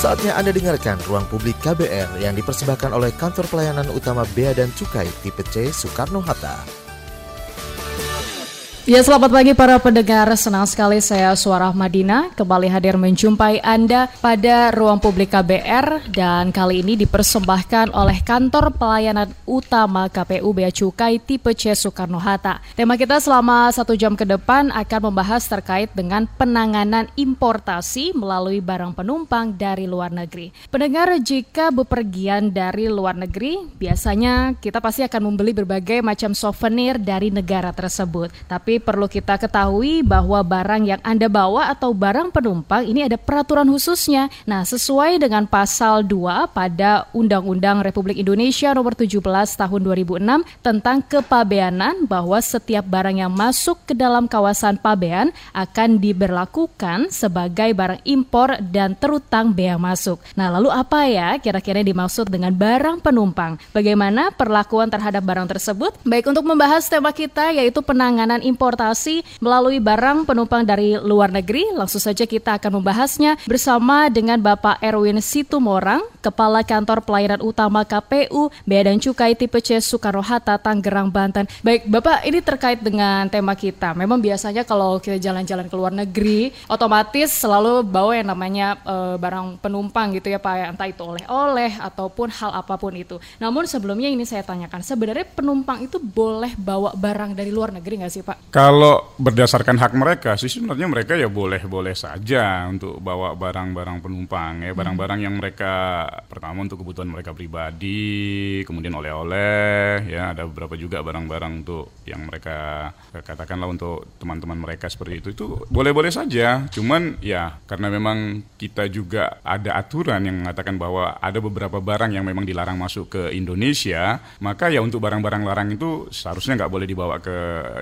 Saatnya Anda dengarkan Ruang Publik KBR yang dipersembahkan oleh Kantor Pelayanan Utama Bea dan Cukai tipe C Soekarno-Hatta. Ya selamat pagi para pendengar, senang sekali saya Suara Madina kembali hadir menjumpai Anda pada ruang publik KBR dan kali ini dipersembahkan oleh Kantor Pelayanan Utama KPU Bea Cukai tipe C Soekarno-Hatta. Tema kita selama satu jam ke depan akan membahas terkait dengan penanganan importasi melalui barang penumpang dari luar negeri. Pendengar jika bepergian dari luar negeri, biasanya kita pasti akan membeli berbagai macam souvenir dari negara tersebut. Tapi perlu kita ketahui bahwa barang yang Anda bawa atau barang penumpang ini ada peraturan khususnya. Nah, sesuai dengan pasal 2 pada Undang-Undang Republik Indonesia nomor 17 tahun 2006 tentang kepabeanan bahwa setiap barang yang masuk ke dalam kawasan pabean akan diberlakukan sebagai barang impor dan terutang bea masuk. Nah, lalu apa ya kira-kira dimaksud dengan barang penumpang? Bagaimana perlakuan terhadap barang tersebut? Baik, untuk membahas tema kita yaitu penanganan impor transportasi melalui barang penumpang dari luar negeri. Langsung saja kita akan membahasnya bersama dengan Bapak Erwin Situmorang, Kepala Kantor Pelayanan Utama KPU Bea dan Cukai tipe C Soekarno-Hatta, Tangerang, Banten. Baik, Bapak, ini terkait dengan tema kita. Memang biasanya kalau kita jalan-jalan ke luar negeri, otomatis selalu bawa yang namanya e, barang penumpang gitu ya Pak, entah itu oleh-oleh ataupun hal apa pun itu. Namun sebelumnya ini saya tanyakan, sebenarnya penumpang itu boleh bawa barang dari luar negeri nggak sih Pak? Kalau berdasarkan hak mereka sih sebenarnya mereka ya boleh-boleh saja untuk bawa barang-barang penumpang ya. Barang-barang yang mereka pertama untuk kebutuhan mereka pribadi, kemudian oleh-oleh ya. Ada beberapa juga barang-barang untuk yang mereka katakanlah untuk teman-teman mereka seperti itu. Itu boleh-boleh saja. Cuman ya karena memang kita juga ada aturan yang mengatakan bahwa ada beberapa barang yang memang dilarang masuk ke Indonesia, maka ya untuk barang-barang larang itu seharusnya nggak boleh dibawa ke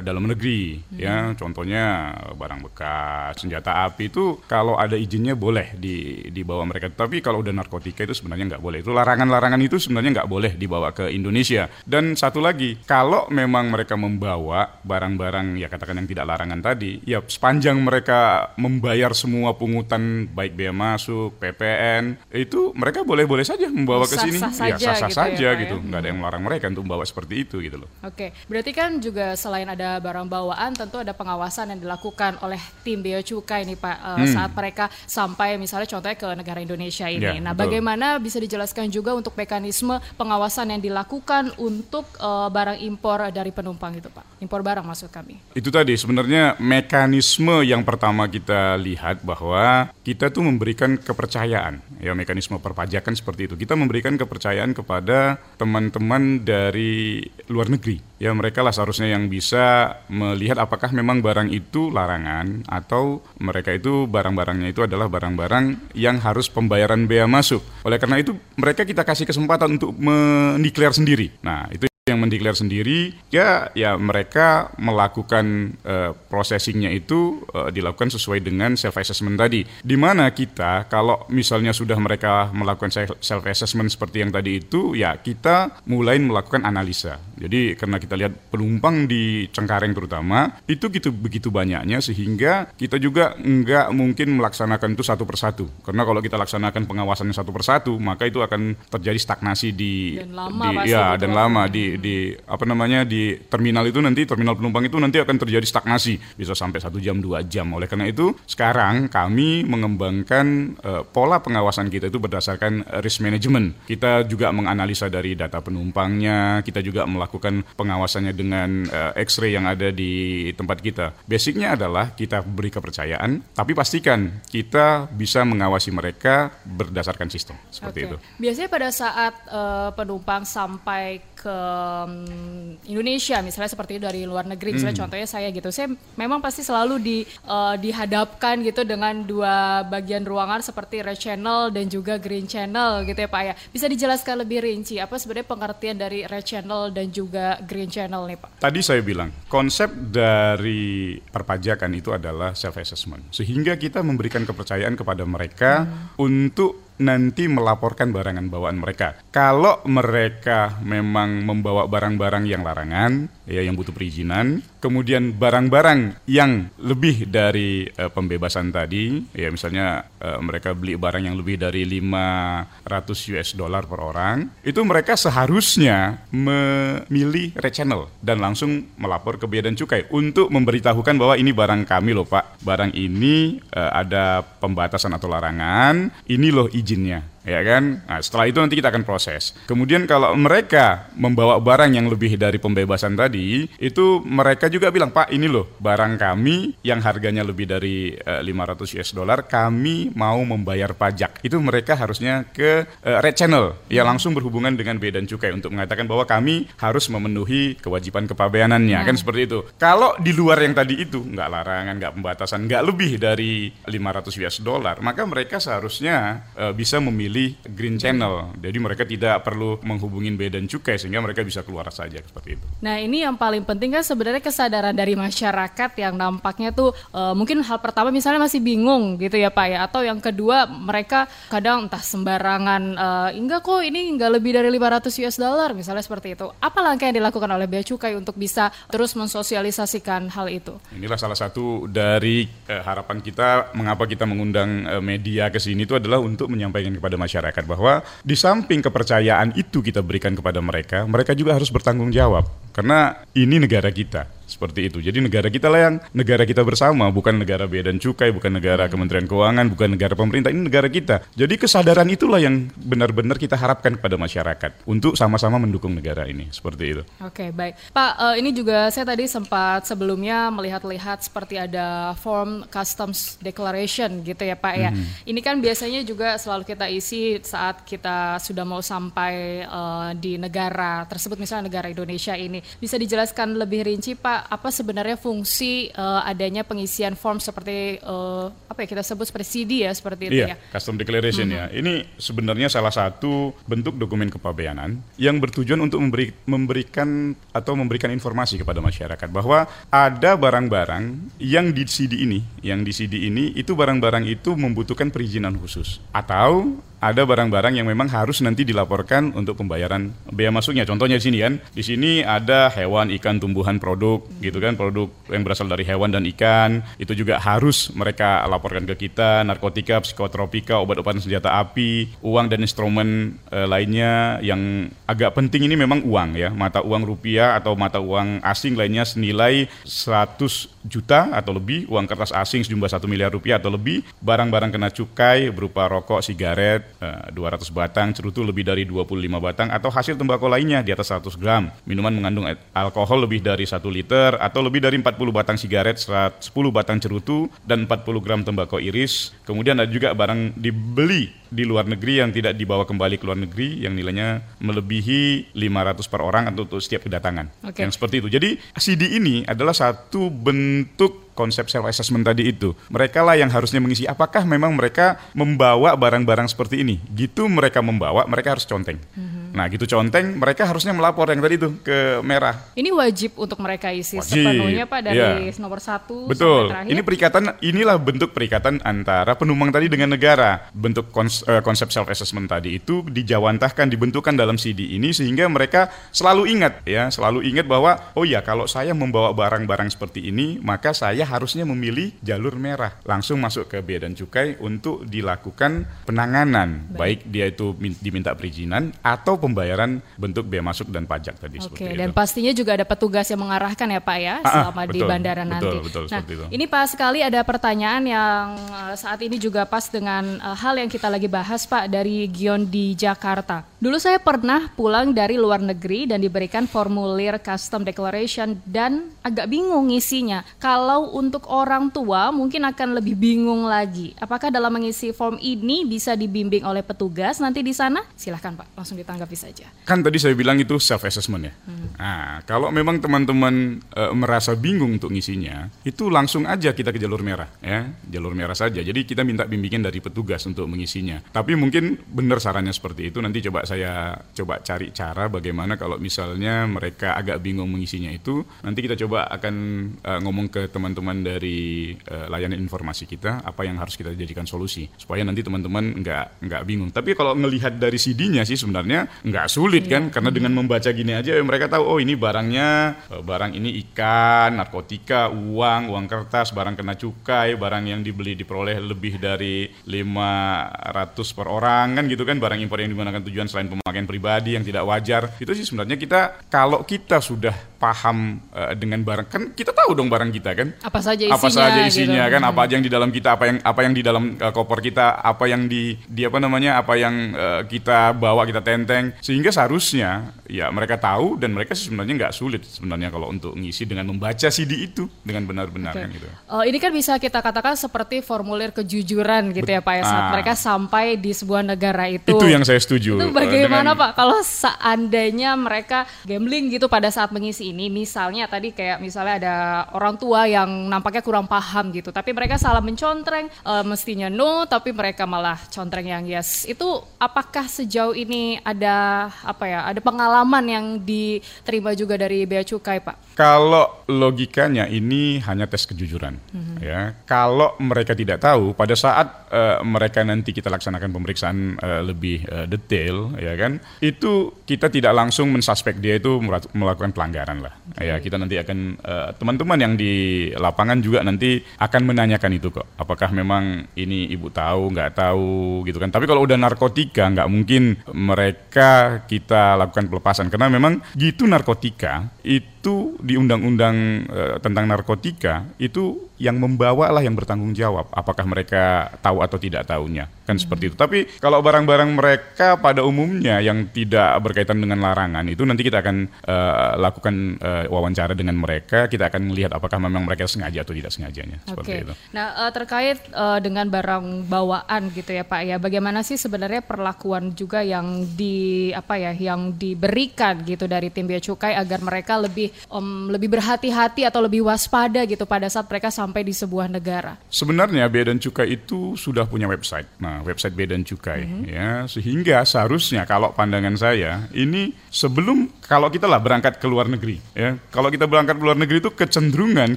dalam negeri hmm. ya. Contohnya barang bekas senjata api itu kalau ada izinnya boleh di, dibawa mereka. Tapi kalau udah narkotika itu sebenarnya nggak boleh. Itu larangan-larangan itu sebenarnya nggak boleh dibawa ke Indonesia. Dan satu lagi kalau memang mereka membawa barang-barang ya katakan yang tidak larangan tadi ya sepanjang mereka membayar semua pungutan baik bea masuk PPN itu mereka boleh-boleh saja membawa ke sini. Ya sah-sah gitu saja ya, gitu. Ya? nggak ada yang melarang mereka untuk membawa seperti itu gitu loh. Oke. Berarti kan juga selain ada barang bawaan pengelolaan tentu ada pengawasan yang dilakukan oleh tim Bea Cukai nih Pak uh, hmm. saat mereka sampai misalnya contohnya ke negara Indonesia ini. Ya, nah, betul. bagaimana bisa dijelaskan juga untuk mekanisme pengawasan yang dilakukan untuk uh, barang impor dari penumpang itu Pak? Impor barang maksud kami. Itu tadi sebenarnya mekanisme yang pertama kita lihat bahwa kita tuh memberikan kepercayaan ya mekanisme perpajakan seperti itu. Kita memberikan kepercayaan kepada teman-teman dari luar negeri. Ya mereka lah seharusnya yang bisa melihat lihat apakah memang barang itu larangan atau mereka itu barang-barangnya itu adalah barang-barang yang harus pembayaran bea masuk. Oleh karena itu mereka kita kasih kesempatan untuk mendeklar sendiri. Nah, itu yang mendeklar sendiri ya ya mereka melakukan uh, processingnya itu uh, dilakukan sesuai dengan self assessment tadi. Di mana kita kalau misalnya sudah mereka melakukan self assessment seperti yang tadi itu ya kita mulai melakukan analisa. Jadi karena kita lihat penumpang di Cengkareng terutama itu gitu begitu banyaknya sehingga kita juga nggak mungkin melaksanakan itu satu persatu. Karena kalau kita laksanakan pengawasannya satu persatu maka itu akan terjadi stagnasi di dan lama di, ya dan lama di di apa namanya di terminal itu nanti terminal penumpang itu nanti akan terjadi stagnasi. Bisa sampai satu jam dua jam. Oleh karena itu sekarang kami mengembangkan uh, pola pengawasan kita itu berdasarkan risk management. Kita juga menganalisa dari data penumpangnya kita juga melakukan pengawasannya dengan uh, X-ray yang ada di tempat kita. Basicnya adalah kita beri kepercayaan tapi pastikan kita bisa mengawasi mereka berdasarkan sistem. Seperti okay. itu. Biasanya pada saat uh, penumpang sampai ke um, Indonesia misalnya seperti itu dari luar negeri misalnya hmm. contohnya saya gitu saya memang pasti selalu di uh, dihadapkan gitu dengan dua bagian ruangan seperti red channel dan juga green channel gitu ya Pak ya bisa dijelaskan lebih rinci apa sebenarnya pengertian dari red channel dan juga green channel nih Pak tadi saya bilang konsep dari perpajakan itu adalah self assessment sehingga kita memberikan kepercayaan kepada mereka hmm. untuk nanti melaporkan barangan bawaan mereka. Kalau mereka memang membawa barang-barang yang larangan, ya yang butuh perizinan. Kemudian barang-barang yang lebih dari uh, pembebasan tadi, ya misalnya uh, mereka beli barang yang lebih dari 500 US dollar per orang, itu mereka seharusnya memilih red channel dan langsung melapor ke bea dan cukai untuk memberitahukan bahwa ini barang kami loh Pak, barang ini uh, ada pembatasan atau larangan, ini loh izinnya ya kan? Nah, setelah itu nanti kita akan proses. Kemudian kalau mereka membawa barang yang lebih dari pembebasan tadi, itu mereka juga bilang, "Pak, ini loh barang kami yang harganya lebih dari uh, 500 US dollar, kami mau membayar pajak." Itu mereka harusnya ke uh, red channel, ya langsung berhubungan dengan bea dan cukai untuk mengatakan bahwa kami harus memenuhi kewajiban kepabeanannya, ya. kan seperti itu. Kalau di luar yang tadi itu nggak larangan, nggak pembatasan, nggak lebih dari 500 US dollar, maka mereka seharusnya uh, bisa memilih memilih green channel. Jadi mereka tidak perlu menghubungin bea dan cukai sehingga mereka bisa keluar saja seperti itu. Nah, ini yang paling penting kan sebenarnya kesadaran dari masyarakat yang nampaknya tuh uh, mungkin hal pertama misalnya masih bingung gitu ya Pak ya atau yang kedua mereka kadang entah sembarangan uh, enggak kok ini enggak lebih dari 500 US dollar misalnya seperti itu. Apa langkah yang dilakukan oleh bea cukai untuk bisa terus mensosialisasikan hal itu? Inilah salah satu dari uh, harapan kita mengapa kita mengundang media ke sini itu adalah untuk menyampaikan kepada masyarakat bahwa di samping kepercayaan itu kita berikan kepada mereka, mereka juga harus bertanggung jawab karena ini negara kita seperti itu. Jadi negara kita lah yang negara kita bersama, bukan negara bea dan cukai, bukan negara Kementerian Keuangan, bukan negara pemerintah, ini negara kita. Jadi kesadaran itulah yang benar-benar kita harapkan kepada masyarakat untuk sama-sama mendukung negara ini, seperti itu. Oke, baik. Pak, uh, ini juga saya tadi sempat sebelumnya melihat-lihat seperti ada form customs declaration gitu ya, Pak ya. Mm-hmm. Ini kan biasanya juga selalu kita isi saat kita sudah mau sampai uh, di negara tersebut misalnya negara Indonesia ini. Bisa dijelaskan lebih rinci, Pak, apa sebenarnya fungsi uh, adanya pengisian form seperti uh, apa ya kita sebut seperti CD ya seperti itu iya, ya. custom declaration mm-hmm. ya. Ini sebenarnya salah satu bentuk dokumen kepabeanan yang bertujuan untuk memberi, memberikan atau memberikan informasi kepada masyarakat bahwa ada barang-barang yang di CD ini, yang di CD ini itu barang-barang itu membutuhkan perizinan khusus atau ada barang-barang yang memang harus nanti dilaporkan untuk pembayaran bea masuknya. Contohnya di sini kan, di sini ada hewan, ikan, tumbuhan, produk, gitu kan, produk yang berasal dari hewan dan ikan, itu juga harus mereka laporkan ke kita, narkotika, psikotropika, obat-obatan senjata api, uang dan instrumen e, lainnya yang agak penting ini memang uang ya, mata uang rupiah atau mata uang asing lainnya senilai 100 juta atau lebih, uang kertas asing sejumlah 1 miliar rupiah atau lebih, barang-barang kena cukai berupa rokok, sigaret, 200 eh, batang, cerutu lebih dari 25 batang, atau hasil tembakau lainnya di atas 100 gram, minuman mengandung alkohol lebih dari 1 liter, atau lebih dari 40 batang sigaret, 10 batang cerutu, dan 40 gram tembakau iris. Kemudian ada juga barang dibeli di luar negeri yang tidak dibawa kembali ke luar negeri yang nilainya melebihi 500 per orang atau untuk setiap kedatangan. Okay. Yang seperti itu. Jadi CD ini adalah satu bentuk konsep self assessment tadi itu. Mereka lah yang harusnya mengisi apakah memang mereka membawa barang-barang seperti ini. Gitu mereka membawa, mereka harus conteng. Mm-hmm. Nah, gitu conteng, mereka harusnya melapor yang tadi itu ke merah. Ini wajib untuk mereka isi wajib. sepenuhnya Pak dari ya. nomor satu Betul. Ini perikatan inilah bentuk perikatan antara penumpang tadi dengan negara. Bentuk kons, uh, konsep self assessment tadi itu dijawantahkan dibentukkan dalam CD ini sehingga mereka selalu ingat ya, selalu ingat bahwa oh ya kalau saya membawa barang-barang seperti ini, maka saya harusnya memilih jalur merah, langsung masuk ke bea dan cukai untuk dilakukan penanganan, baik, baik dia itu diminta perizinan atau pembayaran bentuk bea masuk dan pajak tadi. Oke, dan itu. pastinya juga ada petugas yang mengarahkan ya Pak ya ah, ah selama betul, di bandara betul, nanti. Betul, nah, itu. ini Pak sekali ada pertanyaan yang eh, saat ini juga pas dengan uh, hal yang kita lagi bahas Pak dari Gion di Jakarta. Dulu saya pernah pulang dari luar negeri dan diberikan formulir custom declaration dan agak bingung isinya. Kalau untuk orang tua mungkin akan lebih bingung lagi. Apakah dalam mengisi form ini bisa dibimbing oleh petugas nanti di sana? Silahkan Pak, langsung ditanggapi saja. Kan tadi saya bilang itu self assessment ya. Hmm. Nah, kalau memang teman-teman e, merasa bingung untuk ngisinya, itu langsung aja kita ke jalur merah ya, jalur merah saja. Jadi kita minta bimbingan dari petugas untuk mengisinya. Tapi mungkin benar sarannya seperti itu. Nanti coba saya coba cari cara bagaimana kalau misalnya mereka agak bingung mengisinya itu nanti kita coba akan uh, ngomong ke teman-teman dari uh, layanan informasi kita apa yang harus kita jadikan solusi. Supaya nanti teman-teman nggak nggak bingung. Tapi kalau ngelihat dari CD-nya sih sebenarnya nggak sulit kan? Karena dengan membaca gini aja ya mereka tahu oh ini barangnya eh, barang ini ikan, narkotika, uang, uang kertas, barang kena cukai, barang yang dibeli diperoleh lebih dari 500 per orang kan gitu kan barang impor yang digunakan tujuan selain pemakaian pribadi yang tidak wajar. Itu sih sebenarnya kita kalau kita sudah paham uh, dengan barang kan kita tahu dong barang kita kan apa saja isinya, apa saja isinya gitu. kan apa aja yang di dalam kita apa yang apa yang di dalam uh, koper kita apa yang di di apa namanya apa yang uh, kita bawa kita tenteng sehingga seharusnya ya mereka tahu dan mereka sebenarnya nggak sulit sebenarnya kalau untuk ngisi dengan membaca CD itu dengan benar-benar okay. kan gitu. Uh, ini kan bisa kita katakan seperti formulir kejujuran gitu ya Pak ya saat ah. mereka sampai di sebuah negara itu. Itu yang saya setuju. Itu bagaimana dengan... Pak kalau seandainya mereka gambling gitu pada saat mengisi ini misalnya tadi kayak misalnya ada orang tua yang nampaknya kurang paham gitu tapi mereka salah mencontreng uh, mestinya no tapi mereka malah contreng yang yes. Itu apakah sejauh ini ada apa ya ada pengalaman yang diterima juga dari bea cukai Pak? Kalau logikanya ini hanya tes kejujuran. Mm-hmm. Ya kalau mereka tidak tahu pada saat uh, mereka nanti kita laksanakan pemeriksaan uh, lebih uh, detail ya kan itu kita tidak langsung mensuspek dia itu melakukan pelanggaran lah. Ya, kita nanti akan teman teman-teman yang di lapangan juga nanti akan menanyakan itu kok. Apakah memang ini ibu tahu, nggak tahu gitu kan. Tapi kalau udah narkotika nggak mungkin mereka kita lakukan pelepasan karena memang gitu narkotika itu di undang-undang uh, tentang narkotika itu yang membawa lah yang bertanggung jawab apakah mereka tahu atau tidak tahunya kan hmm. seperti itu tapi kalau barang-barang mereka pada umumnya yang tidak berkaitan dengan larangan itu nanti kita akan uh, lakukan uh, wawancara dengan mereka kita akan melihat apakah memang mereka sengaja atau tidak sengajanya okay. seperti itu. Nah uh, terkait uh, dengan barang bawaan gitu ya Pak ya bagaimana sih sebenarnya perlakuan juga yang di apa ya yang diberikan gitu dari tim bea cukai agar mereka lebih um, lebih berhati-hati atau lebih waspada gitu pada saat mereka sampai di sebuah negara? Sebenarnya Bea dan Cukai itu sudah punya website. Nah, website Bea dan Cukai mm-hmm. ya, sehingga seharusnya kalau pandangan saya ini sebelum kalau kita lah berangkat ke luar negeri ya. Kalau kita berangkat ke luar negeri itu kecenderungan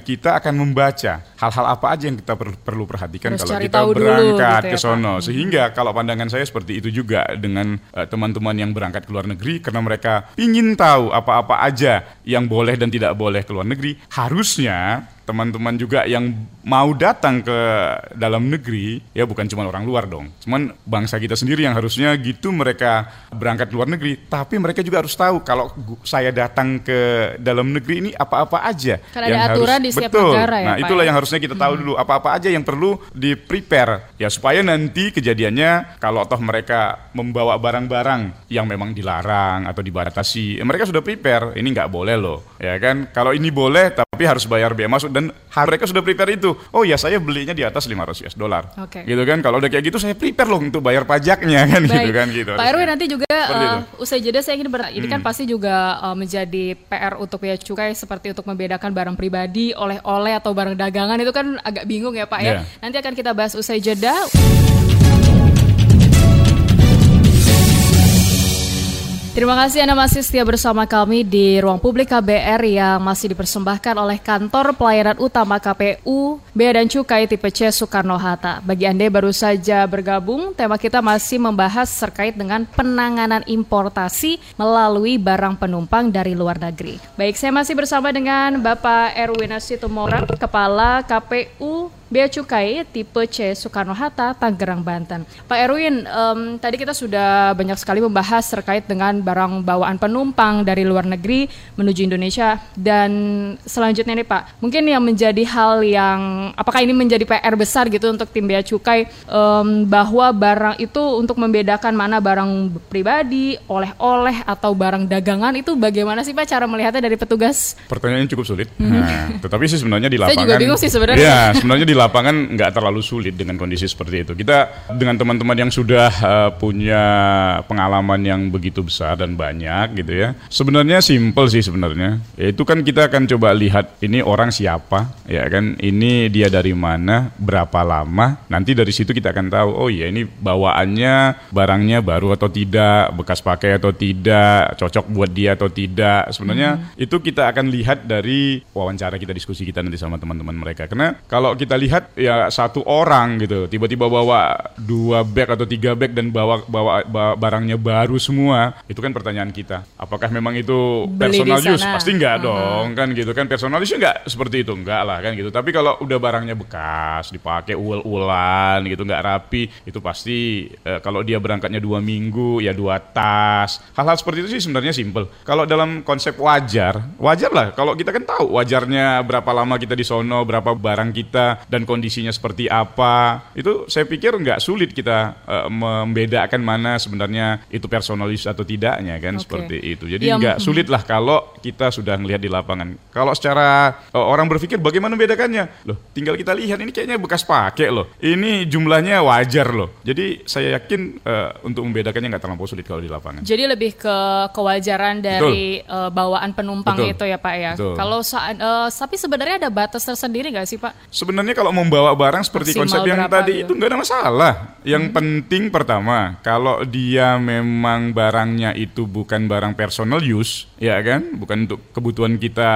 kita akan membaca hal-hal apa aja yang kita per- perlu perhatikan Terus kalau kita berangkat gitu ya, ke sono. Mm-hmm. Sehingga kalau pandangan saya seperti itu juga dengan uh, teman-teman yang berangkat ke luar negeri karena mereka ingin tahu apa-apa aja yang boleh dan tidak boleh ke luar negeri, harusnya teman-teman juga yang mau datang ke dalam negeri ya bukan cuma orang luar dong. Cuman bangsa kita sendiri yang harusnya gitu mereka berangkat luar negeri. Tapi mereka juga harus tahu kalau saya datang ke dalam negeri ini apa-apa aja Karena yang ada aturan harus, di setiap betul. negara ya, nah itulah ya? yang harusnya kita tahu hmm. dulu. Apa-apa aja yang perlu di prepare ya supaya nanti kejadiannya kalau toh mereka membawa barang-barang yang memang dilarang atau dibatasi ya mereka sudah prepare. Ini nggak boleh loh ya kan? Kalau ini boleh tapi harus bayar biaya. Masuk dan mereka sudah prepare itu. Oh ya saya belinya di atas 500 US dollar. Okay. Gitu kan. Kalau udah kayak gitu saya prepare loh untuk bayar pajaknya kan gitu Baik. gitu kan gitu. Pak Erwin nanti juga uh, usai jeda saya ingin ber ini kan hmm. pasti juga uh, menjadi PR untuk bea cukai seperti untuk membedakan barang pribadi, oleh-oleh atau barang dagangan itu kan agak bingung ya Pak yeah. ya. Iya. Nanti akan kita bahas usai jeda. Terima kasih Anda masih setia bersama kami di Ruang Publik KBR yang masih dipersembahkan oleh Kantor Pelayanan Utama KPU Bea dan Cukai tipe C Soekarno-Hatta. Bagi Anda yang baru saja bergabung, tema kita masih membahas terkait dengan penanganan importasi melalui barang penumpang dari luar negeri. Baik, saya masih bersama dengan Bapak Erwin Asitumorang, Kepala KPU Bea Cukai tipe C Soekarno-Hatta, Tangerang, Banten. Pak Erwin, um, tadi kita sudah banyak sekali membahas terkait dengan barang bawaan penumpang dari luar negeri menuju Indonesia dan selanjutnya nih Pak, mungkin yang menjadi hal yang apakah ini menjadi PR besar gitu untuk tim Bea Cukai um, bahwa barang itu untuk membedakan mana barang pribadi, oleh-oleh atau barang dagangan itu bagaimana sih Pak cara melihatnya dari petugas? Pertanyaannya cukup sulit. Hmm. Nah, tetapi sih sebenarnya di lapangan. Saya juga bingung sih sebenarnya. Ya, sebenarnya di lapangan nggak terlalu sulit dengan kondisi seperti itu. Kita dengan teman-teman yang sudah uh, punya pengalaman yang begitu besar dan banyak gitu ya. Sebenarnya simple sih sebenarnya. Itu kan kita akan coba lihat ini orang siapa, ya kan? Ini dia dari mana, berapa lama. Nanti dari situ kita akan tahu, oh iya ini bawaannya barangnya baru atau tidak, bekas pakai atau tidak, cocok buat dia atau tidak. Sebenarnya hmm. itu kita akan lihat dari wawancara kita diskusi kita nanti sama teman-teman mereka. Karena kalau kita lihat lihat ya satu orang gitu. Tiba-tiba bawa dua bag atau tiga bag dan bawa bawa, bawa barangnya baru semua. Itu kan pertanyaan kita. Apakah memang itu Beli personal use? Pasti enggak Uh-huh. dong kan gitu kan. Personal use enggak seperti itu enggak lah kan gitu. Tapi kalau udah barangnya bekas dipakai uel-ulan gitu nggak rapi itu pasti eh, kalau dia berangkatnya dua minggu ya dua tas. Hal-hal seperti itu sih sebenarnya simple. Kalau dalam konsep wajar wajar lah. Kalau kita kan tahu wajarnya berapa lama kita di sono berapa barang kita dan kondisinya seperti apa itu saya pikir nggak sulit kita eh, membedakan mana sebenarnya itu personalis atau tidaknya kan Oke. seperti itu jadi Ya, nggak sulit lah kalau kita sudah melihat di lapangan kalau secara eh, orang berpikir bagaimana membedakannya loh tinggal kita lihat ini kayaknya bekas pakai loh ini jumlahnya wajar loh jadi saya yakin eh, untuk membedakannya nggak terlalu sulit kalau di lapangan Jadi lebih ke kewajaran dari eh, bawaan penumpang Betul. itu ya Pak ya. Betul. Kalau saat eh, tapi sebenarnya ada batas tersendiri nggak sih Pak? Sebenarnya kalau membawa barang seperti Maksimal konsep yang tadi gitu? itu nggak ada masalah. Yang penting pertama, kalau dia memang barangnya itu bukan barang personal use, ya kan, bukan untuk kebutuhan kita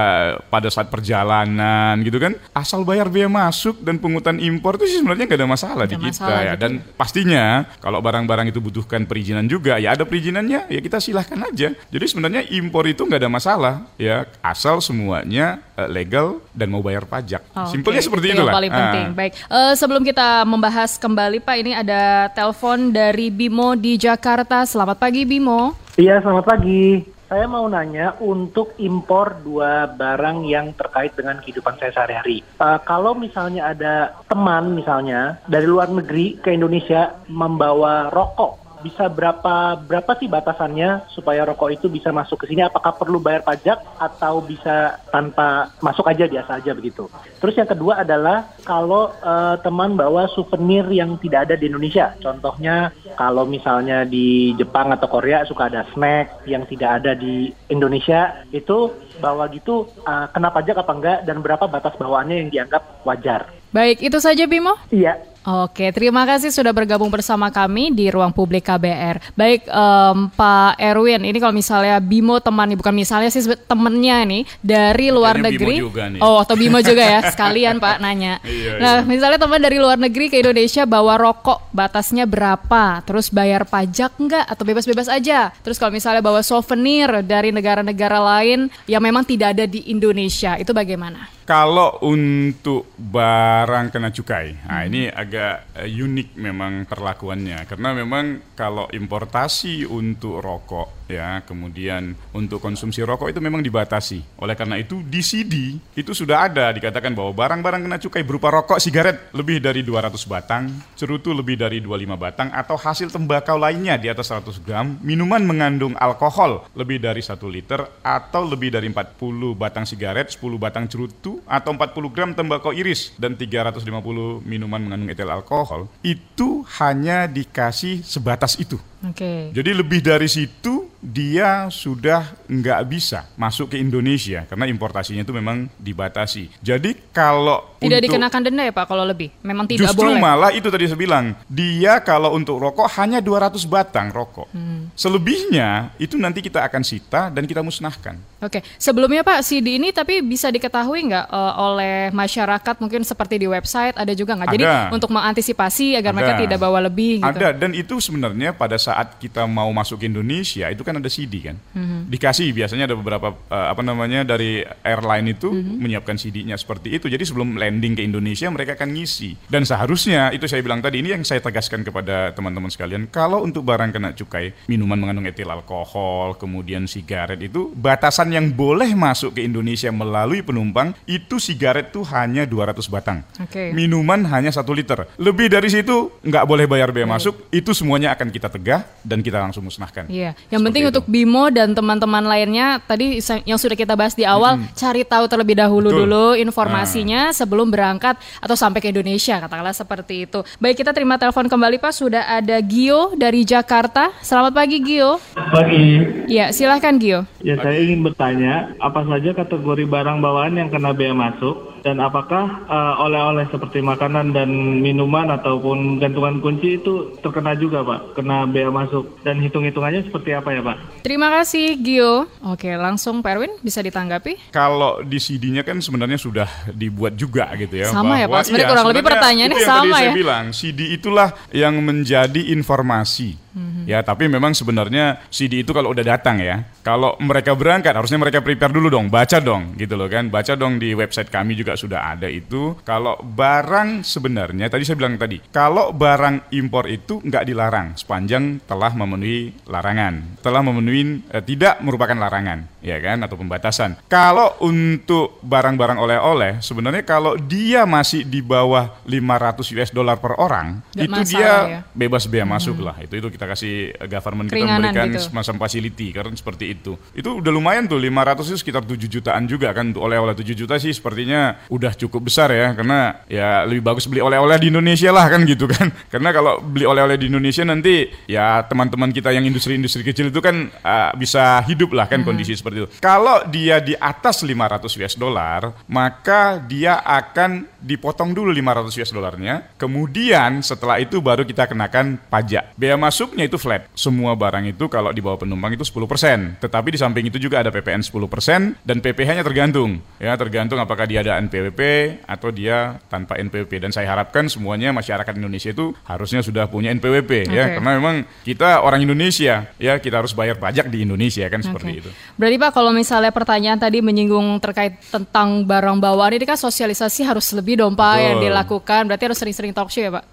pada saat perjalanan gitu kan, asal bayar biaya masuk dan pungutan impor itu sih sebenarnya nggak ada masalah Nggak di kita masalah ya. gitu. Dan pastinya kalau barang-barang itu butuhkan perizinan juga, ya ada perizinannya, ya kita silahkan aja. Jadi sebenarnya impor itu nggak ada masalah, ya asal semuanya eh, legal dan mau bayar pajak. Oh, Simpelnya oke. seperti Itu itulah. Yang paling Ah. penting. Baik. Eh, sebelum kita membahas kembali Pak, ini ada telepon dari Bimo di Jakarta. Selamat pagi Bimo. Iya, selamat pagi. Saya mau nanya untuk impor dua barang yang terkait dengan kehidupan saya sehari-hari. Eh, kalau misalnya ada teman misalnya dari luar negeri ke Indonesia membawa rokok, bisa berapa berapa sih batasannya supaya rokok itu bisa masuk ke sini? Apakah perlu bayar pajak atau bisa tanpa masuk aja biasa aja begitu? Terus yang kedua adalah kalau eh, teman bawa souvenir yang tidak ada di Indonesia, contohnya kalau misalnya di Jepang atau Korea suka ada snack yang tidak ada di Indonesia, itu bawa gitu eh, kena pajak apa enggak dan berapa batas bawaannya yang dianggap wajar? Baik, itu saja Bimo. Iya, Oke, terima kasih sudah bergabung bersama kami di Ruang Publik KBR. Baik, em, Pak Erwin, ini kalau misalnya Bimo teman bukan misalnya sih temennya nih dari luar Kayaknya Bimo negeri. juga nih. Oh, atau Bimo juga ya, sekalian Pak nanya. Iya, nah, iya. misalnya teman dari luar negeri ke Indonesia bawa rokok, batasnya berapa? Terus bayar pajak nggak atau bebas-bebas aja? Terus kalau misalnya bawa souvenir dari negara-negara lain yang memang tidak ada di Indonesia, itu bagaimana? Kalau untuk barang kena cukai, nah ini agak eh, unik memang perlakuannya. Karena memang kalau importasi untuk rokok ya, kemudian untuk konsumsi rokok itu memang dibatasi. Oleh karena itu di CD itu sudah ada dikatakan bahwa barang-barang kena cukai berupa rokok, sigaret lebih dari 200 batang, cerutu lebih dari 25 batang atau hasil tembakau lainnya di atas 100 gram, minuman mengandung alkohol lebih dari 1 liter atau lebih dari 40 batang sigaret, 10 batang cerutu atau 40 gram tembakau iris dan 350 minuman mengandung etil alkohol itu hanya dikasih sebatas itu. Oke. Jadi lebih dari situ dia sudah nggak bisa masuk ke Indonesia karena importasinya itu memang dibatasi. Jadi kalau Tidak untuk- dikenakan denda ya Pak kalau lebih? Memang tidak Justru boleh? malah itu tadi saya bilang, dia kalau untuk rokok hanya 200 batang rokok. Hmm. Selebihnya itu nanti kita akan sita dan kita musnahkan. Oke, sebelumnya Pak CD ini tapi bisa diketahui nggak eh, oleh masyarakat mungkin seperti di website ada juga nggak? Jadi untuk mengantisipasi agar mereka Ada. tidak bawa lebih gitu. Ada dan itu sebenarnya pada saat kita mau masuk ke Indonesia itu kan ada CD kan. Mhm. Dikasih biasanya ada beberapa eh, apa namanya dari airline itu Mhm. menyiapkan CD-nya seperti itu. Jadi sebelum landing ke Indonesia mereka akan ngisi. Dan seharusnya itu saya bilang tadi ini yang saya tegaskan kepada teman-teman sekalian, kalau untuk barang kena cukai, minuman mengandung etil alkohol, kemudian sigaret itu batasan yang boleh masuk ke Indonesia melalui penumpang itu sigaret tuh hanya 200 batang. Oke. Minuman hanya satu liter. Lebih dari situ nggak boleh bayar biaya masuk. Itu semuanya akan kita tegah dan kita langsung musnahkan. Iya, yang Seperti penting itu. untuk Bimo dan teman-teman lainnya tadi yang sudah kita bahas di awal cari tahu terlebih dahulu Betul. dulu informasinya sebelum berangkat atau sampai ke Indonesia katakanlah seperti itu. Baik kita terima telepon kembali Pak sudah ada Gio dari Jakarta. Selamat pagi Gio. Pagi, Ya silahkan Gio. ya saya ingin bertanya, apa saja kategori barang bawaan yang kena bea masuk Dan apakah uh, oleh-oleh seperti makanan dan minuman ataupun gantungan kunci itu terkena juga Pak, kena bea masuk dan hitung-hitungannya seperti apa ya Pak? Terima kasih Gio. Oke, langsung Pak Erwin bisa ditanggapi? Kalau di CD-nya kan sebenarnya sudah dibuat juga gitu ya. Sama ya Pak, sebenarnya iya, kurang lebih pertanyaannya itu sama tadi ya. Saya bilang CD itulah yang menjadi informasi. Mm-hmm. Ya, tapi memang sebenarnya CD itu kalau udah datang ya, kalau mereka berangkat harusnya mereka prepare dulu dong, baca dong gitu loh kan. Baca dong di website kami juga sudah ada itu. Kalau barang sebenarnya tadi saya bilang tadi, kalau barang impor itu nggak dilarang sepanjang telah memenuhi larangan, telah memenuhi eh, tidak merupakan larangan, ya kan atau pembatasan. Kalau untuk barang-barang oleh-oleh sebenarnya kalau dia masih di bawah 500 US dollar per orang, Gak itu dia ya? bebas bea masuk hmm. lah. Itu itu kita kasih eh, government Keringanan kita memberikan gitu. semacam facility karena seperti itu. Itu udah lumayan tuh 500 itu sekitar 7 jutaan juga kan untuk oleh-oleh 7 juta sih sepertinya udah cukup besar ya karena ya lebih bagus beli oleh-oleh di Indonesia lah kan gitu kan. Karena kalau beli oleh-oleh di Indonesia nanti ya teman-teman kita yang industri-industri kecil itu kan uh, bisa hidup lah kan hmm. kondisi seperti itu. Kalau dia di atas 500 US dollar, maka dia akan dipotong dulu 500 US dollarnya. Kemudian setelah itu baru kita kenakan pajak. Bea masuknya itu flat. Semua barang itu kalau dibawa penumpang itu 10%. Tetapi di samping itu juga ada PPN 10% dan PPh-nya tergantung. Ya, tergantung apakah dia ada NPWP atau dia tanpa NPWP dan saya harapkan semuanya masyarakat Indonesia itu harusnya sudah punya NPWP okay. ya karena memang kita orang Indonesia ya kita harus bayar pajak di Indonesia kan okay. seperti itu. Berarti Pak kalau misalnya pertanyaan tadi menyinggung terkait tentang barang bawaan ini kan sosialisasi harus lebih dong Pak yang dilakukan. Berarti harus sering-sering talk show ya Pak?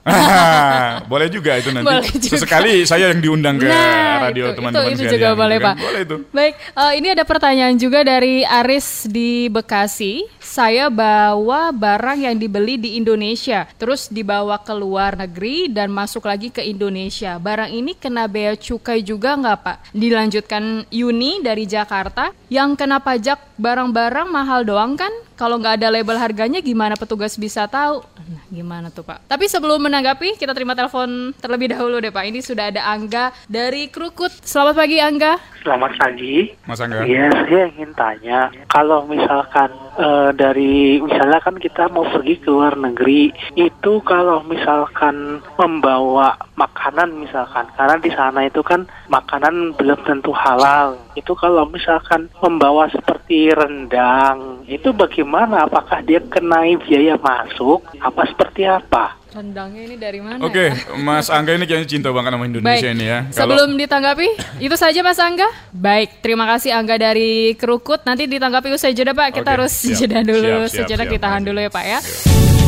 boleh juga itu nanti. Boleh juga. Sesekali saya yang diundang ke nah, radio teman-teman itu, itu, itu juga gitu boleh kan. Pak. Boleh itu. Baik, uh, ini ada pertanyaan juga dari Aris di Bekasi. Saya bawa barang yang dibeli di Indonesia, terus dibawa ke luar negeri dan masuk lagi ke Indonesia. Barang ini kena bea cukai juga nggak Pak? Dilanjutkan Yuni dari Jakarta, yang kena pajak barang-barang mahal doang kan? Kalau nggak ada label harganya gimana petugas bisa tahu? Nah, gimana tuh Pak? Tapi sebelum menanggapi, kita terima telepon terlebih dahulu deh Pak. Ini sudah ada Angga dari Krukut. Selamat pagi Angga. Selamat pagi. Mas Angga. Iya, saya ingin tanya, kalau misalkan uh, dari misalnya kan kita mau pergi ke luar negeri, itu kalau misalkan membawa makanan misalkan, karena di sana itu kan makanan belum tentu halal. Itu kalau misalkan membawa seperti rendang, itu bagaimana? Apakah dia kenai biaya masuk? Apa seperti apa? Rendangnya ini dari mana? Oke, okay, ya? Mas Angga ini kayaknya cinta banget sama Indonesia Baik. ini ya. Sebelum Kalau... ditanggapi, itu saja Mas Angga. Baik, terima kasih Angga dari Kerukut. Nanti ditanggapi usai jeda Pak. Kita okay, harus siap, jeda dulu, siap, siap, sejenak siap, ditahan siap. dulu ya Pak ya. Siap.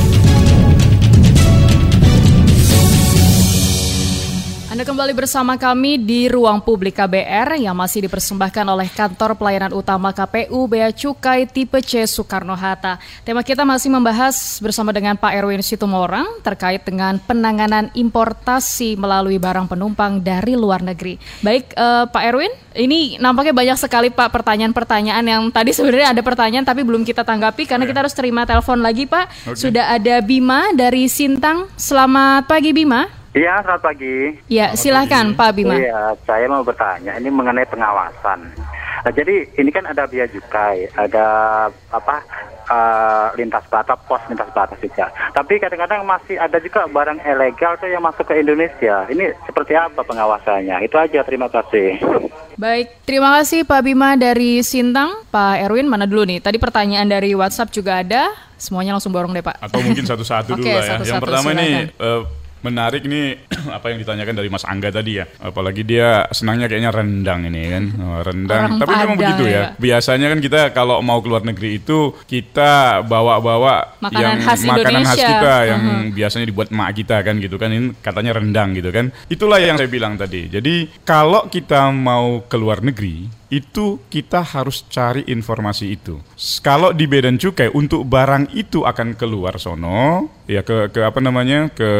Anda kembali bersama kami di Ruang Publik KBR yang masih dipersembahkan oleh Kantor Pelayanan Utama KPU Bea Cukai tipe C Soekarno-Hatta. Tema kita masih membahas bersama dengan Pak Erwin Situmorang terkait dengan penanganan importasi melalui barang penumpang dari luar negeri. Baik uh, Pak Erwin, ini nampaknya banyak sekali Pak pertanyaan-pertanyaan yang tadi sebenarnya ada pertanyaan tapi belum kita tanggapi karena yeah. kita harus terima telepon lagi Pak. Okay. Sudah ada Bima dari Sintang. Selamat pagi Bima. Iya, selamat pagi. Ya, silahkan Pak Bima. Iya, saya mau bertanya ini mengenai pengawasan. Nah, jadi ini kan ada biaya cukai, ada apa uh, lintas batas, pos lintas batas juga. Tapi kadang-kadang masih ada juga barang ilegal tuh yang masuk ke Indonesia. Ini seperti apa pengawasannya? Itu aja, terima kasih. Baik, terima kasih Pak Bima dari Sintang. Pak Erwin, mana dulu nih? Tadi pertanyaan dari WhatsApp juga ada. Semuanya langsung borong deh Pak. Atau mungkin satu-satu dulu okay, lah ya. Satu -satu, yang pertama silakan. ini uh, menarik nih apa yang ditanyakan dari Mas Angga tadi ya. Apalagi dia senangnya kayaknya rendang ini kan. Oh, rendang. Orang Tapi memang begitu ya. ya. Biasanya kan kita kalau mau keluar negeri itu kita bawa-bawa yang khas makanan Indonesia. khas kita yang uh -huh. biasanya dibuat emak kita kan gitu kan. Ini katanya rendang gitu kan. Itulah yang saya bilang tadi. Jadi kalau kita mau keluar negeri itu kita harus cari informasi itu. Kalau di bea dan cukai untuk barang itu akan keluar sono, ya ke ke apa namanya ke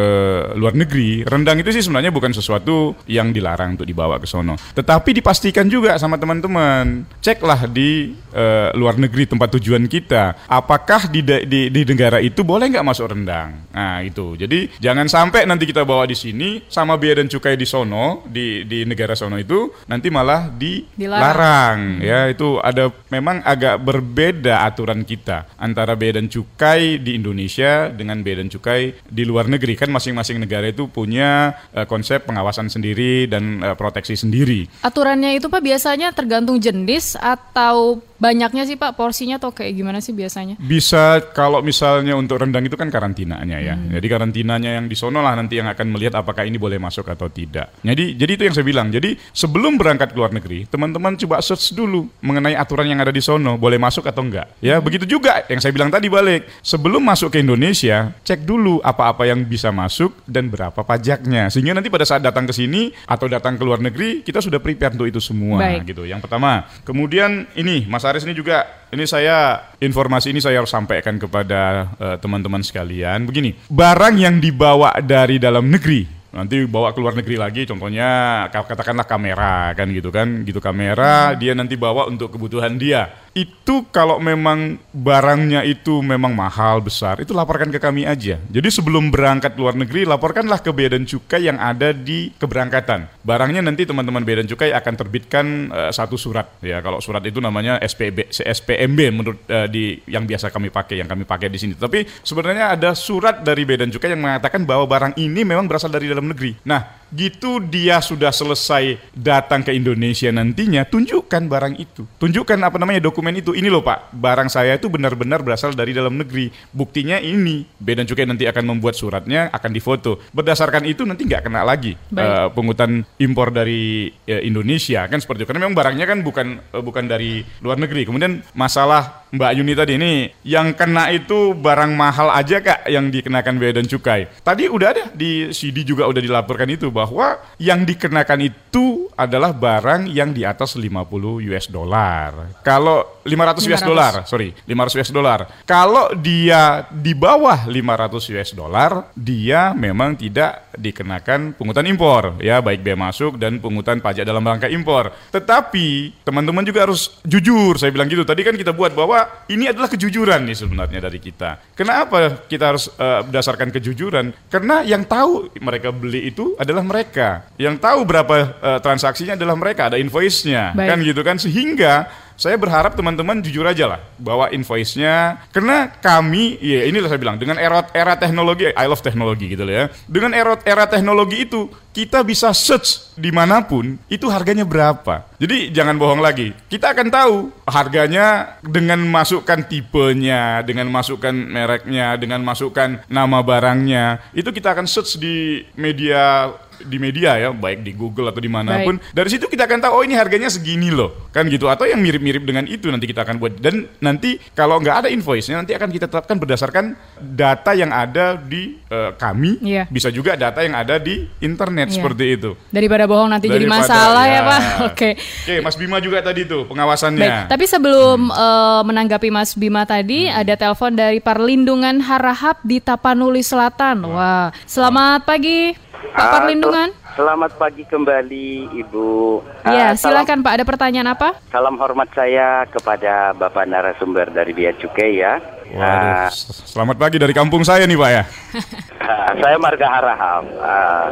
luar negeri. Rendang itu sih sebenarnya bukan sesuatu yang dilarang untuk dibawa ke sono. Tetapi dipastikan juga sama teman-teman, ceklah di uh, luar negeri tempat tujuan kita, apakah di di, di negara itu boleh nggak masuk rendang. Nah itu. Jadi jangan sampai nanti kita bawa di sini sama bea dan cukai di sono di di negara sono itu nanti malah dilarang sekarang ya itu ada memang agak berbeda aturan kita antara bea dan cukai di Indonesia dengan bea dan cukai di luar negeri kan masing-masing negara itu punya uh, konsep pengawasan sendiri dan uh, proteksi sendiri. Aturannya itu Pak biasanya tergantung jenis atau banyaknya sih Pak porsinya atau kayak gimana sih biasanya? Bisa kalau misalnya untuk rendang itu kan karantinanya ya. Hmm. Jadi karantinanya yang di sono lah nanti yang akan melihat apakah ini boleh masuk atau tidak. Jadi jadi itu yang saya bilang. Jadi sebelum berangkat ke luar negeri, teman-teman coba search dulu mengenai aturan yang ada di sono, boleh masuk atau enggak. Ya, begitu juga yang saya bilang tadi balik. Sebelum masuk ke Indonesia, cek dulu apa-apa yang bisa masuk dan berapa pajaknya. Sehingga nanti pada saat datang ke sini atau datang ke luar negeri, kita sudah prepare untuk itu semua Baik. gitu. Yang pertama. Kemudian ini Mas Aris ini juga ini saya informasi ini saya harus sampaikan kepada uh, teman-teman sekalian. Begini, barang yang dibawa dari dalam negeri nanti bawa ke luar negeri lagi contohnya katakanlah kamera kan gitu kan gitu kamera dia nanti bawa untuk kebutuhan dia itu kalau memang barangnya itu memang mahal besar itu laporkan ke kami aja. Jadi sebelum berangkat luar negeri laporkanlah ke bea dan cukai yang ada di keberangkatan. Barangnya nanti teman-teman bea dan cukai akan terbitkan uh, satu surat ya. Kalau surat itu namanya SPB SPMB menurut uh, di yang biasa kami pakai yang kami pakai di sini. Tapi sebenarnya ada surat dari bea dan cukai yang mengatakan bahwa barang ini memang berasal dari dalam negeri. Nah, gitu dia sudah selesai datang ke Indonesia nantinya, tunjukkan barang itu. Tunjukkan apa namanya dokumen itu. Ini loh Pak, barang saya itu benar-benar berasal dari dalam negeri. Buktinya ini. Bea dan Cukai nanti akan membuat suratnya, akan difoto. Berdasarkan itu nanti nggak kena lagi uh, pungutan impor dari uh, Indonesia kan seperti itu. Karena memang barangnya kan bukan uh, bukan dari luar negeri. Kemudian masalah Mbak Yuni tadi ini yang kena itu barang mahal aja kak yang dikenakan bea dan cukai. Tadi udah ada di CD juga udah dilaporkan itu bahwa yang dikenakan itu adalah barang yang di atas 50 US dollar. Kalau 500 US dollar, sorry, 500 US dollar. Kalau dia di bawah 500 US dollar, dia memang tidak dikenakan pungutan impor, ya baik bea masuk dan pungutan pajak dalam rangka impor. Tetapi teman-teman juga harus jujur, saya bilang gitu. Tadi kan kita buat bahwa ini adalah kejujuran nih sebenarnya dari kita. Kenapa kita harus uh, berdasarkan kejujuran? Karena yang tahu mereka beli itu adalah mereka. Yang tahu berapa uh, transaksinya adalah mereka, ada invoice-nya. Kan gitu kan sehingga saya berharap teman-teman jujur aja lah bahwa invoice-nya karena kami ya inilah saya bilang dengan era era teknologi I love teknologi gitu loh ya dengan era era teknologi itu kita bisa search di mana pun itu harganya berapa jadi jangan bohong lagi kita akan tahu harganya dengan masukkan tipenya dengan masukkan mereknya dengan masukkan nama barangnya itu kita akan search di media di media ya, baik di Google atau di mana pun. Baik. Dari situ kita akan tahu oh ini harganya segini loh, kan gitu. Atau yang mirip-mirip dengan itu nanti kita akan buat. Dan nanti kalau nggak ada invoice-nya nanti akan kita tetapkan berdasarkan data yang ada di uh, kami, yeah. bisa juga data yang ada di internet yeah. seperti itu. Daripada bohong nanti Daripada, jadi masalah ya, ya Pak. Oke. Okay. Oke, okay, Mas Bima juga tadi tuh pengawasannya. Baik, tapi sebelum hmm. uh, menanggapi Mas Bima tadi hmm. ada telepon dari Perlindungan Harahap di Tapanuli Selatan. Wah, selamat pagi. Pak Perlindungan. Selamat pagi kembali Ibu. Iya, uh, silakan Pak. Ada pertanyaan apa? Salam hormat saya kepada Bapak narasumber dari Bia Cukai ya. Waduh, uh, selamat pagi dari kampung saya nih Pak ya. uh, saya Marga Haraham. Uh,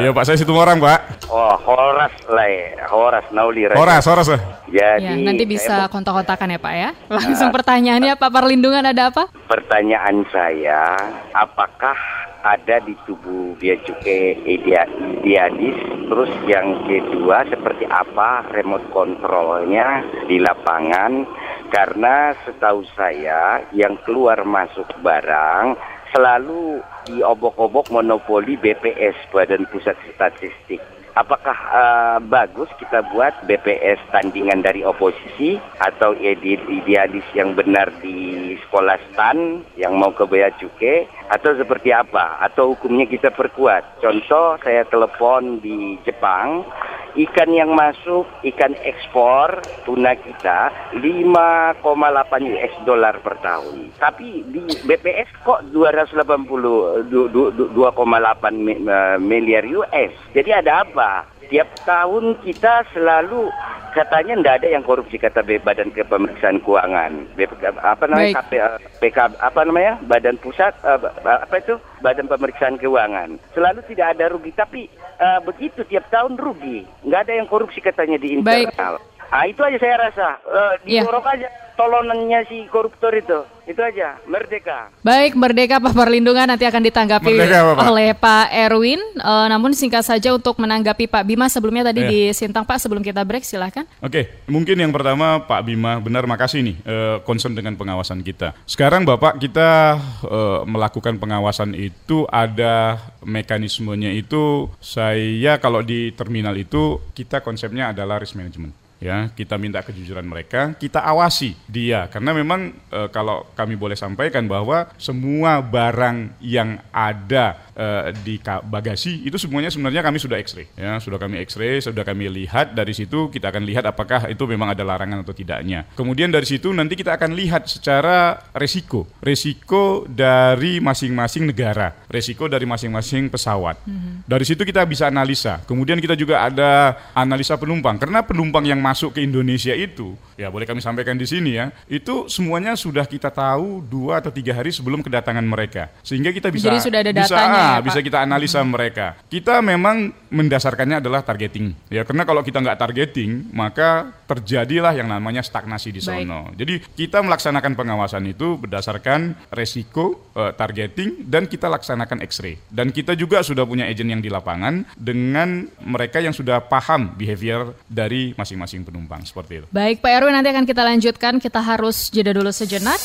iya Pak, saya situ orang Pak. Oh, Horas lah, Horas Nauli. Horas, Horas. Ya. Jadi ya, nanti bisa kontak-kontakan ya Pak ya. Langsung uh, pertanyaannya Pak Perlindungan ada apa? Pertanyaan saya, apakah ada di tubuh bea cukai idealis. Terus yang kedua seperti apa remote controlnya di lapangan karena setahu saya yang keluar masuk barang selalu diobok-obok monopoli BPS Badan Pusat Statistik apakah uh, bagus kita buat BPS tandingan dari oposisi atau idealis yang benar di sekolah stan yang mau ke bea cukai? Atau seperti apa? Atau hukumnya kita perkuat? Contoh saya telepon di Jepang ikan yang masuk ikan ekspor tuna kita 5,8 US dollar per tahun. Tapi di BPS kok 280 2,8 eh, miliar US jadi ada apa Tiap tahun kita selalu katanya tidak ada yang korupsi kata Badan Kepemeriksaan Keuangan. apa namanya? KP, PK, apa namanya? Badan Pusat apa itu? Badan Pemeriksaan Keuangan. Selalu tidak ada rugi, tapi uh, begitu tiap tahun rugi. Nggak ada yang korupsi katanya di internal. Baik. Ah itu aja saya rasa uh, Iya. didorong aja tolonannya si koruptor itu. Itu aja, merdeka. Baik, Merdeka Pak Perlindungan nanti akan ditanggapi Merdeka, Bapak. oleh Pak Erwin. Eh, namun singkat saja untuk menanggapi Pak Bima sebelumnya tadi Iya. di Sintang Pak sebelum kita break silahkan. Oke, mungkin yang pertama Pak Bima, benar makasih nih eh, concern dengan pengawasan kita. Sekarang Bapak kita eh, melakukan pengawasan itu ada mekanismenya itu saya kalau di terminal itu kita konsepnya adalah risk management. Ya, kita minta kejujuran mereka, kita awasi dia. Karena memang eh, kalau kami boleh sampaikan bahwa semua barang yang ada eh, di bagasi itu semuanya sebenarnya kami sudah X-ray. Ya, sudah kami X-ray, sudah kami lihat. Dari situ kita akan lihat apakah itu memang ada larangan atau tidaknya. Kemudian dari situ nanti kita akan lihat secara resiko, resiko dari masing-masing negara, resiko dari masing-masing pesawat. Dari situ kita bisa analisa. Kemudian kita juga ada analisa penumpang. Karena penumpang yang masuk ke Indonesia itu, ya boleh kami sampaikan di sini ya, itu semuanya sudah kita tahu dua atau tiga hari sebelum kedatangan mereka, sehingga kita bisa Jadi sudah ada bisa, datanya ya, ah, Pak? bisa kita analisa mereka. Kita memang mendasarkannya adalah targeting, ya karena kalau kita nggak targeting maka terjadilah yang namanya stagnasi di Baik. sono. Jadi kita melaksanakan pengawasan itu berdasarkan resiko, eh, targeting dan kita laksanakan X-ray. Dan kita juga sudah punya agent yang di lapangan dengan mereka yang sudah paham behavior dari masing-masing penumpang seperti itu. Baik Pak Erwin nanti akan kita lanjutkan. Kita harus jeda dulu sejenak.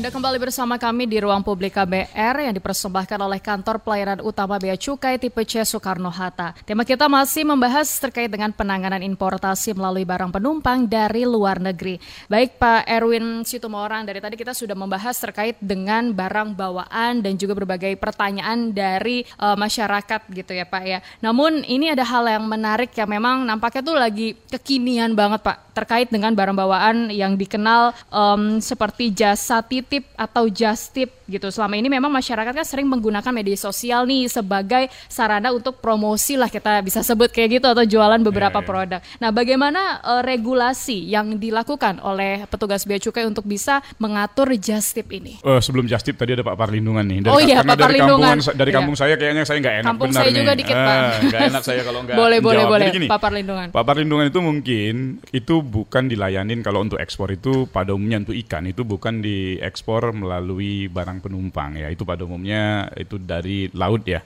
Anda kembali bersama kami di ruang publik KBR yang dipersembahkan oleh Kantor Pelayanan Utama Bea Cukai tipe C Soekarno-Hatta. Tema kita masih membahas terkait dengan penanganan importasi melalui barang penumpang dari luar negeri. Baik Pak Erwin Situmorang, dari tadi kita sudah membahas terkait dengan barang bawaan dan juga berbagai pertanyaan dari eh, masyarakat gitu ya Pak ya. Namun ini ada hal yang menarik yang memang nampaknya tuh lagi kekinian banget Pak terkait dengan barang bawaan yang dikenal em, seperti jasa titip atau just tip gitu. Selama ini memang masyarakat kan sering menggunakan media sosial nih sebagai sarana untuk promosi lah kita bisa sebut kayak gitu atau jualan beberapa Iya, iya. produk. Nah, bagaimana eh, regulasi yang dilakukan oleh petugas bea cukai untuk bisa mengatur just tip ini? Eh, sebelum Justip tadi ada Pak Parlindungan nih. Oh iya, Pak dari Parlindungan. dari Iya. kampung saya kayaknya saya nggak enak Kampung benar saya nih. juga dikit, Pak. Eh, nggak enak saya kalau nggak Boleh, boleh, boleh. Gini, Pak Parlindungan. Pak Parlindungan itu mungkin itu bukan dilayanin kalau untuk ekspor itu pada umumnya untuk ikan itu bukan diekspor melalui barang penumpang ya. Itu pada umumnya itu dari laut ya.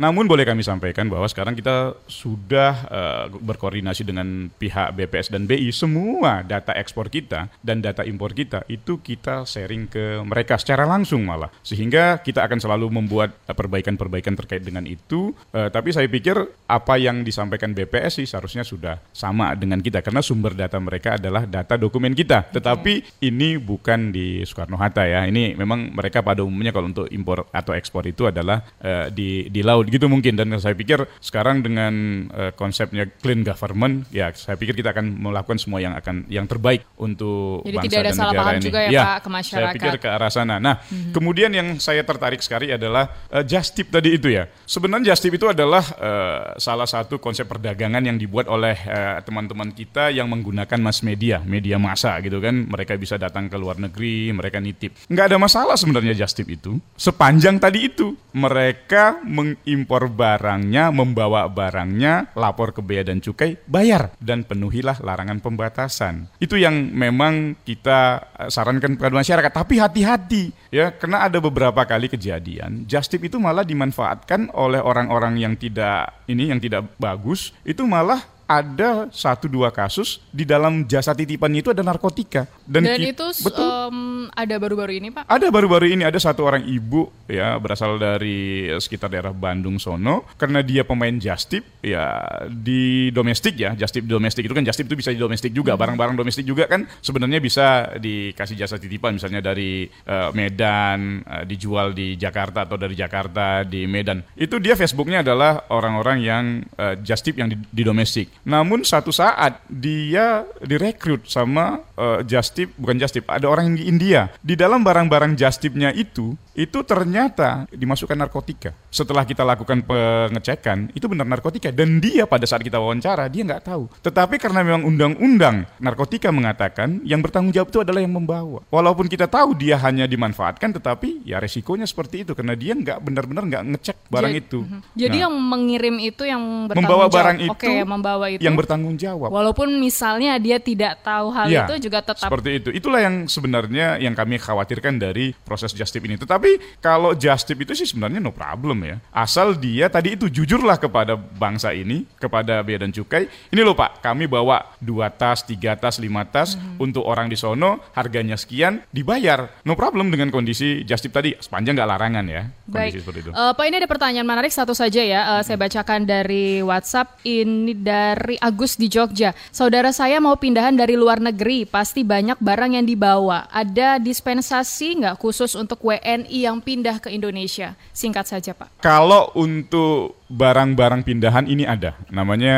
Namun boleh kami sampaikan bahwa sekarang kita sudah eh, berkoordinasi dengan pihak BPS dan BI semua data ekspor kita dan data impor kita itu kita sharing ke mereka secara langsung malah. Sehingga kita akan selalu membuat perbaikan-perbaikan terkait dengan itu. Eh, tapi saya pikir apa yang disampaikan BPS sih seharusnya sudah sama dengan kita. Karena sumber data mereka adalah data dokumen kita. Tetapi ini bukan di Soekarno Hatta ya. Ini memang mereka pada umumnya kalau untuk impor atau ekspor itu adalah eh, di di laut gitu mungkin dan saya pikir sekarang dengan eh, konsepnya clean government ya saya pikir kita akan melakukan semua yang akan yang terbaik untuk Jadi bangsa tidak ada dan salah negara paham ini. juga ya, Pak, ke Saya masyarakat. Mhm. pikir ke arah sana. Nah, kemudian yang saya tertarik sekali adalah eh, just tip tadi itu ya. Sebenarnya just tip itu adalah eh, salah satu konsep perdagangan yang dibuat oleh eh, teman-teman kita yang menggunakan mass media, media massa gitu kan. Mereka bisa datang ke luar negeri, mereka nitip. Nggak ada masalah sebenarnya just tip itu. Sepanjang tadi itu mereka mengimpor barangnya, membawa barangnya, lapor ke bea dan cukai, bayar dan penuhilah larangan pembatasan. Itu yang memang kita eh, sarankan kepada masyarakat. Tapi hati-hati ya, karena ada beberapa kali kejadian just tip itu malah dimanfaatkan oleh orang-orang yang tidak ini yang tidak bagus. Itu malah ada satu dua kasus di dalam jasa titipannya itu ada narkotika. Dan, ki- itu betul. em, ada baru-baru ini, Pak? ada baru-baru ini ada satu orang ibu ya berasal dari eh, sekitar daerah Bandung sono. Karena dia pemain justip ya di domestik ya. Justip domestik itu kan justip itu bisa di domestik juga. Barang-barang domestik juga kan sebenarnya bisa dikasih jasa titipan. Misalnya dari eh, Medan eh, dijual di Jakarta atau dari Jakarta di Medan. Itu dia Facebooknya adalah orang-orang yang eh, justip yang di, di domestik namun satu saat dia direkrut sama eh, justip bukan justip ada orang yang di India di dalam barang-barang justipnya itu, itu ternyata dimasukkan narkotika. Setelah kita lakukan pengecekan, itu benar narkotika. Dan dia pada saat kita wawancara, dia nggak tahu. Tetapi karena memang undang-undang narkotika mengatakan yang bertanggung jawab itu adalah yang membawa. Walaupun kita tahu dia hanya dimanfaatkan, tetapi ya resikonya seperti itu karena dia nggak benar-benar nggak ngecek barang Jadi- itu. Mhm. Jadi Nah, yang mengirim itu yang bertanggung membawa jawab. barang itu Oke, membawa itu. yang bertanggung jawab. Walaupun misalnya dia tidak tahu hal Ya, itu juga tetap seperti itu. Itulah yang sebenarnya yang kami khawatirkan dari proses justip ini. Tetapi kalau justip itu sih sebenarnya no problem ya. Asal dia tadi itu jujurlah kepada bangsa ini, kepada bea dan cukai. Ini loh Pak, kami bawa dua tas, tiga tas, lima tas Mhm. untuk orang di sono, harganya sekian, dibayar. No problem dengan kondisi justip tadi, sepanjang nggak larangan ya. Kondisi Baik, seperti itu. Eh, Pak ini ada pertanyaan menarik satu saja ya. Eh, saya bacakan dari WhatsApp. Ini dari Agus di Jogja. Saudara saya mau pindahan dari luar negeri, pasti banyak barang yang dibawa. Ada dispensasi nggak khusus untuk WNI yang pindah ke Indonesia? Singkat saja Pak. Kalau untuk barang-barang pindahan ini ada, namanya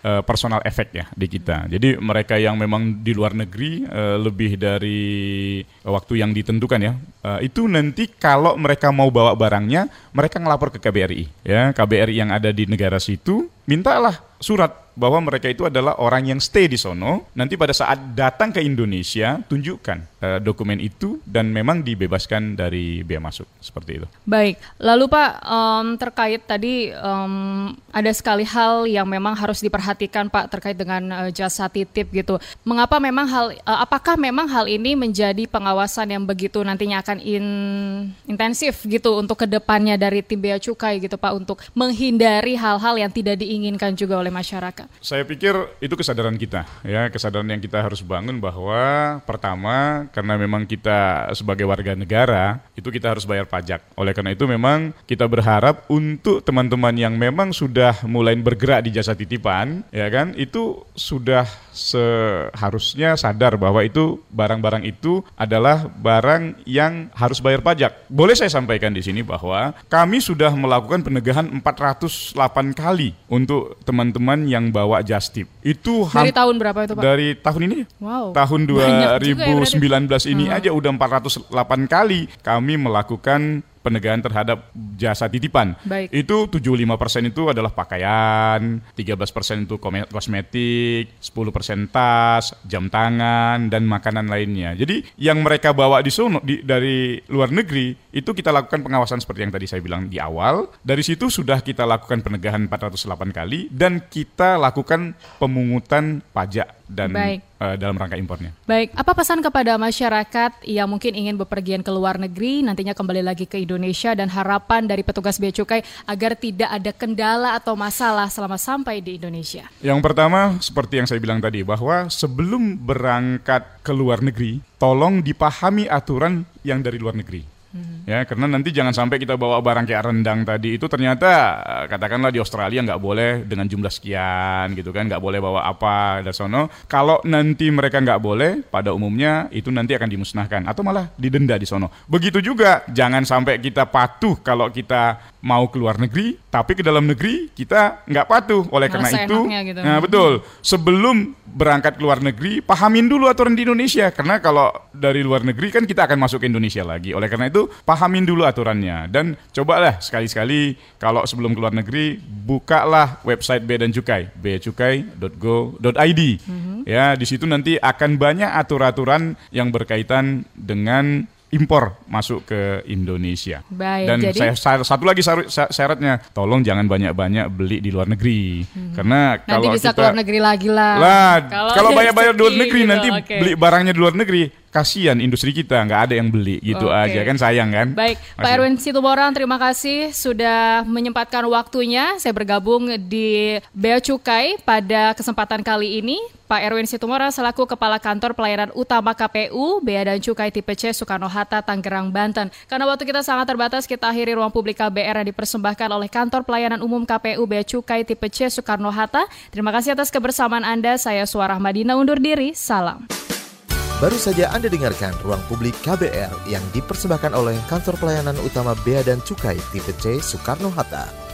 eh, personal effect ya di kita. Jadi mereka yang memang di luar negeri eh, lebih dari waktu yang ditentukan ya, eh, itu nanti kalau mereka mau bawa barangnya, mereka ngelapor ke KBRI ya, KBRI yang ada di negara situ, mintalah surat bahwa mereka itu adalah orang yang stay di sono. Nanti pada saat datang ke Indonesia, tunjukkan eh, dokumen itu dan memang dibebaskan dari bea masuk seperti itu. Baik, lalu Pak em, terkait tadi em, ada sekali hal yang memang harus diperhatikan Pak terkait dengan eh, jasa titip gitu. Mengapa memang hal, eh, apakah memang hal ini menjadi pengawasan yang begitu nantinya akan in- intensif gitu untuk ke depannya dari tim bea cukai gitu Pak untuk menghindari hal-hal yang tidak diinginkan juga oleh masyarakat. Saya pikir itu kesadaran kita, ya kesadaran yang kita harus bangun bahwa pertama karena memang kita sebagai warga negara itu kita harus bayar pajak. Oleh karena itu memang kita berharap untuk teman-teman yang memang sudah mulai bergerak di jasa titipan, ya kan, itu sudah seharusnya sadar bahwa itu barang-barang itu adalah barang yang harus bayar pajak. Boleh saya sampaikan di sini bahwa kami sudah melakukan penegahan 408 kali untuk teman-teman yang bawa justip. Itu Dari tahun berapa itu Pak? dari tahun ini Wow. tahun banyak juga ya berarti. 2019 ini Hmm. aja udah 408 kali kami melakukan penegahan terhadap jasa titipan. Baik. Itu 75% itu adalah pakaian, 13% itu kosmetik, 10% tas, jam tangan dan makanan lainnya. Jadi yang mereka bawa di sono di, dari luar negeri itu kita lakukan pengawasan seperti yang tadi saya bilang di awal. Dari situ sudah kita lakukan penegahan 408 kali dan kita lakukan pemungutan pajak dan Baik. eh, dalam rangka impornya. Baik, apa pesan kepada masyarakat yang mungkin ingin bepergian ke luar negeri, nantinya kembali lagi ke Indonesia dan harapan dari petugas bea cukai agar tidak ada kendala atau masalah selama sampai di Indonesia? Yang pertama, seperti yang saya bilang tadi, bahwa sebelum berangkat ke luar negeri, tolong dipahami aturan yang dari luar negeri. Ya, karena nanti jangan sampai kita bawa barang kayak rendang tadi itu ternyata eh, katakanlah di Australia nggak boleh dengan jumlah sekian gitu kan, nggak boleh bawa apa dari sono. Kalau nanti mereka nggak boleh, pada umumnya itu nanti akan dimusnahkan atau malah didenda di sono. Begitu juga, jangan sampai kita patuh kalau kita mau ke luar negeri, tapi ke dalam negeri kita nggak patuh. Oleh karena itu, gitu. nah betul. Sebelum berangkat ke luar negeri, pahamin dulu aturan di Indonesia. Karena kalau dari luar negeri kan kita akan masuk ke Indonesia lagi. Oleh karena itu, pahamin dulu aturannya. Dan cobalah sekali-sekali kalau sebelum ke luar negeri, bukalah website Bea dan Cukai, beacukai.go.id. Ya, di situ nanti akan banyak aturan-aturan yang berkaitan dengan impor masuk ke Indonesia. Baik, Dan jadi- saya satu lagi syarat- syaratnya, tolong jangan banyak-banyak beli di luar negeri. Karena Nanti kalau bisa kita ke luar negeri lagi lah. lah, Kalau kalau banyak-banyak di luar rezeki negeri gitu, nanti oke. beli barangnya di luar negeri, kasihan industri kita nggak ada yang beli gitu Oke. aja kan sayang kan. Baik, Pak Masih. Erwin Situboran, terima kasih sudah menyempatkan waktunya. Saya bergabung di Bea Cukai pada kesempatan kali ini. Pak Erwin Situmorang selaku Kepala Kantor Pelayanan Utama KPU Bea dan Cukai Tipe C Soekarno-Hatta, Tangerang, Banten. Karena waktu kita sangat terbatas, kita akhiri ruang publik KBR yang dipersembahkan oleh Kantor Pelayanan Umum KPU Bea Cukai Tipe C Soekarno-Hatta. Terima kasih atas kebersamaan Anda. Saya Suara Madina undur diri. Salam. Baru saja Anda dengarkan Ruang Publik KBR yang dipersembahkan oleh Kantor Pelayanan Utama Bea dan Cukai Tipe C Soekarno-Hatta.